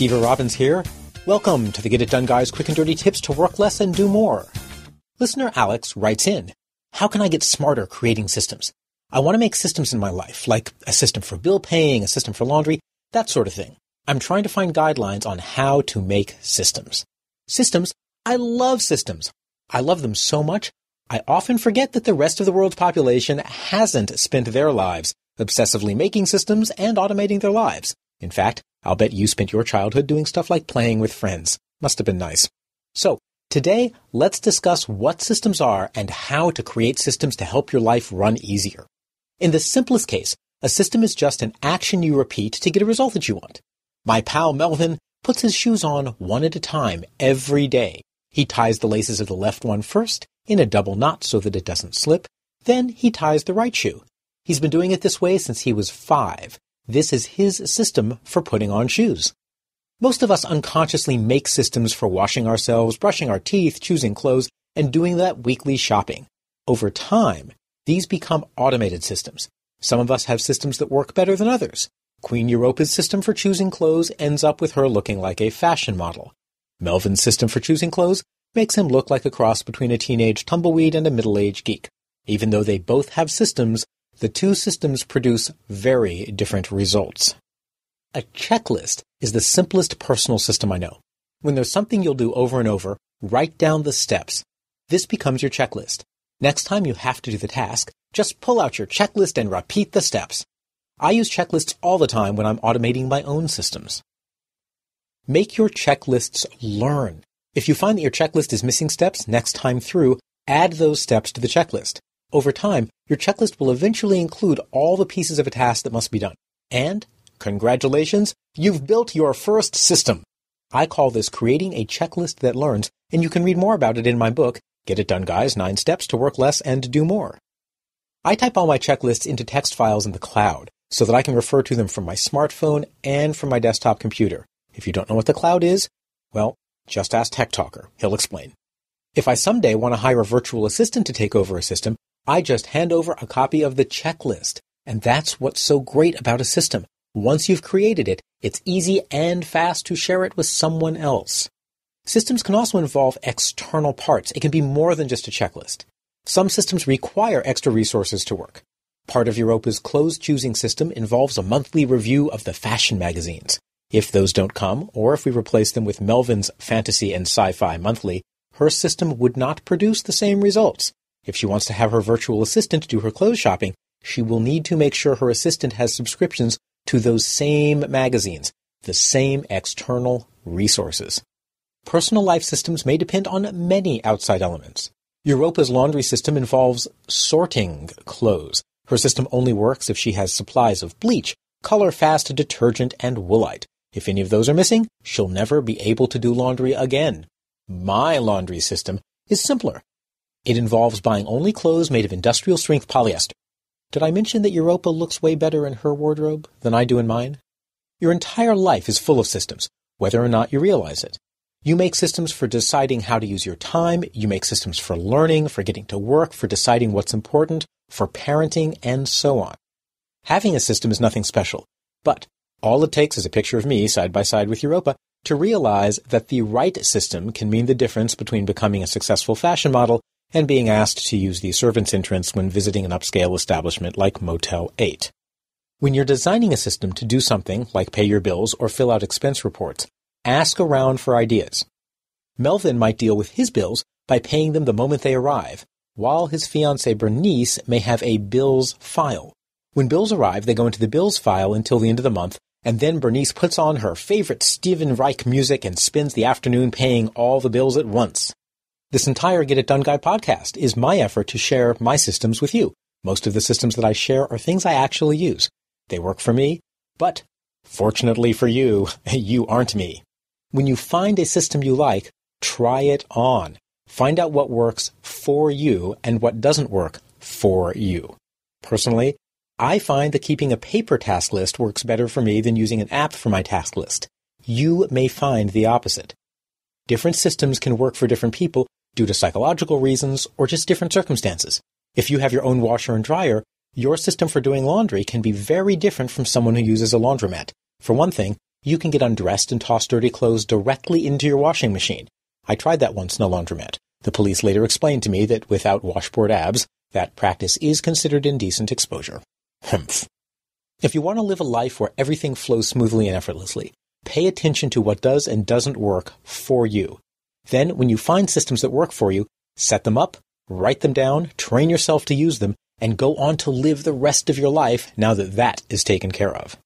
Steve Robbins here. Welcome to the Get It Done Guys quick and dirty tips to work less and do more. Listener Alex writes in, How can I get smarter creating systems? I want to make systems in my life, like a system for bill paying, a system for laundry, that sort of thing. I'm trying to find guidelines on how to make systems. Systems? I love systems. I love them so much, I often forget that the rest of the world's population hasn't spent their lives obsessively making systems and automating their lives. In fact, I'll bet you spent your childhood doing stuff like playing with friends. Must have been nice. So, today, let's discuss what systems are and how to create systems to help your life run easier. In the simplest case, a system is just an action you repeat to get a result that you want. My pal Melvin puts his shoes on one at a time every day. He ties the laces of the left one first in a double knot so that it doesn't slip. Then he ties the right shoe. He's been doing it this way since he was five. This is his system for putting on shoes. Most of us unconsciously make systems for washing ourselves, brushing our teeth, choosing clothes, and doing that weekly shopping. Over time, these become automated systems. Some of us have systems that work better than others. Queen Europa's system for choosing clothes ends up with her looking like a fashion model. Melvin's system for choosing clothes makes him look like a cross between a teenage tumbleweed and a middle-aged geek. Even though they both have systems, the two systems produce very different results. A checklist is the simplest personal system I know. When there's something you'll do over and over, write down the steps. This becomes your checklist. Next time you have to do the task, just pull out your checklist and repeat the steps. I use checklists all the time when I'm automating my own systems. Make your checklists learn. If you find that your checklist is missing steps next time through, add those steps to the checklist. Over time, your checklist will eventually include all the pieces of a task that must be done. And, congratulations, you've built your first system. I call this creating a checklist that learns, and you can read more about it in my book, Get It Done Guys, Nine Steps to Work Less and Do More. I type all my checklists into text files in the cloud so that I can refer to them from my smartphone and from my desktop computer. If you don't know what the cloud is, well, just ask Tech Talker. He'll explain. If I someday want to hire a virtual assistant to take over a system, I just hand over a copy of the checklist. And that's what's so great about a system. Once you've created it, it's easy and fast to share it with someone else. Systems can also involve external parts. It can be more than just a checklist. Some systems require extra resources to work. Part of Europa's clothes choosing system involves a monthly review of the fashion magazines. If those don't come, or if we replace them with Melvin's Fantasy and Sci-Fi Monthly, her system would not produce the same results. If she wants to have her virtual assistant do her clothes shopping, she will need to make sure her assistant has subscriptions to those same magazines, the same external resources. Personal life systems may depend on many outside elements. Europa's laundry system involves sorting clothes. Her system only works if she has supplies of bleach, color fast detergent, and woolite. If any of those are missing, she'll never be able to do laundry again. My laundry system is simpler. It involves buying only clothes made of industrial strength polyester. Did I mention that Europa looks way better in her wardrobe than I do in mine? Your entire life is full of systems, whether or not you realize it. You make systems for deciding how to use your time, you make systems for learning, for getting to work, for deciding what's important, for parenting, and so on. Having a system is nothing special, but all it takes is a picture of me side by side with Europa to realize that the right system can mean the difference between becoming a successful fashion model and being asked to use the servant's entrance when visiting an upscale establishment like Motel 8. When you're designing a system to do something like pay your bills or fill out expense reports, ask around for ideas. Melvin might deal with his bills by paying them the moment they arrive, while his fiancée Bernice may have a bills file. When bills arrive, they go into the bills file until the end of the month, and then Bernice puts on her favorite Steven Reich music and spends the afternoon paying all the bills at once. This entire Get It Done Guy podcast is my effort to share my systems with you. Most of the systems that I share are things I actually use. They work for me, but fortunately for you, you aren't me. When you find a system you like, try it on. Find out what works for you and what doesn't work for you. Personally, I find that keeping a paper task list works better for me than using an app for my task list. You may find the opposite. Different systems can work for different people due to psychological reasons or just different circumstances. If you have your own washer and dryer, your system for doing laundry can be very different from someone who uses a laundromat. For one thing, you can get undressed and toss dirty clothes directly into your washing machine. I tried that once in a laundromat. The police later explained to me that without washboard abs, that practice is considered indecent exposure. Humph. If you want to live a life where everything flows smoothly and effortlessly, pay attention to what does and doesn't work for you. Then, when you find systems that work for you, set them up, write them down, train yourself to use them, and go on to live the rest of your life now that that is taken care of.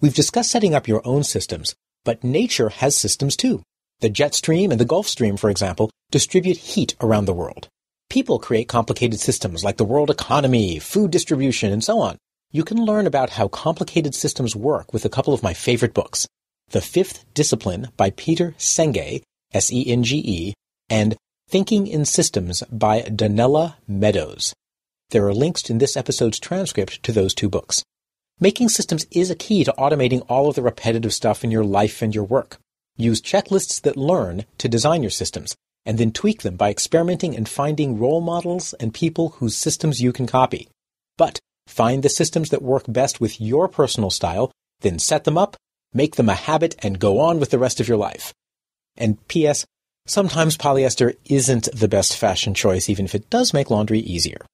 We've discussed setting up your own systems, but nature has systems too. The jet stream and the Gulf Stream, for example, distribute heat around the world. People create complicated systems like the world economy, food distribution, and so on. You can learn about how complicated systems work with a couple of my favorite books. The Fifth Discipline by Peter Senge, S-E-N-G-E, and Thinking in Systems by Donella Meadows. There are links in this episode's transcript to those two books. Making systems is a key to automating all of the repetitive stuff in your life and your work. Use checklists that learn to design your systems, and then tweak them by experimenting and finding role models and people whose systems you can copy. But find the systems that work best with your personal style, then set them up, make them a habit, and go on with the rest of your life. And P.S. Sometimes polyester isn't the best fashion choice, even if it does make laundry easier.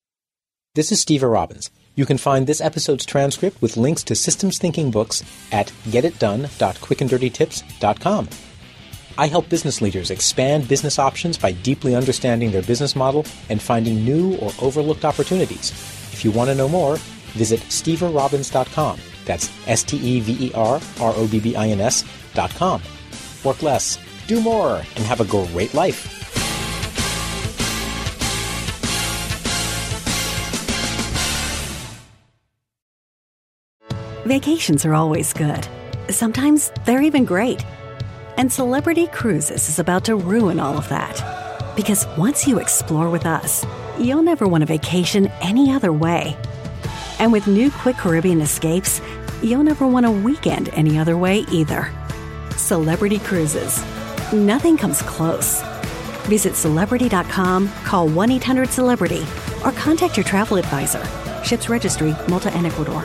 This is Steve Robbins. You can find this episode's transcript with links to systems thinking books at getitdone.quickanddirtytips.com. I help business leaders expand business options by deeply understanding their business model and finding new or overlooked opportunities. If you want to know more, visit steverrobbins.com. That's S T E V E R R O B B I N S.com. Work less, do more, and have a great life. Vacations are always good. Sometimes they're even great. And Celebrity Cruises is about to ruin all of that. Because once you explore with us, you'll never want a vacation any other way. And with new Quick Caribbean escapes, you'll never want a weekend any other way either. Celebrity Cruises. Nothing comes close. Visit celebrity.com, call 1 800 Celebrity, or contact your travel advisor. Ships registry, Malta and Ecuador.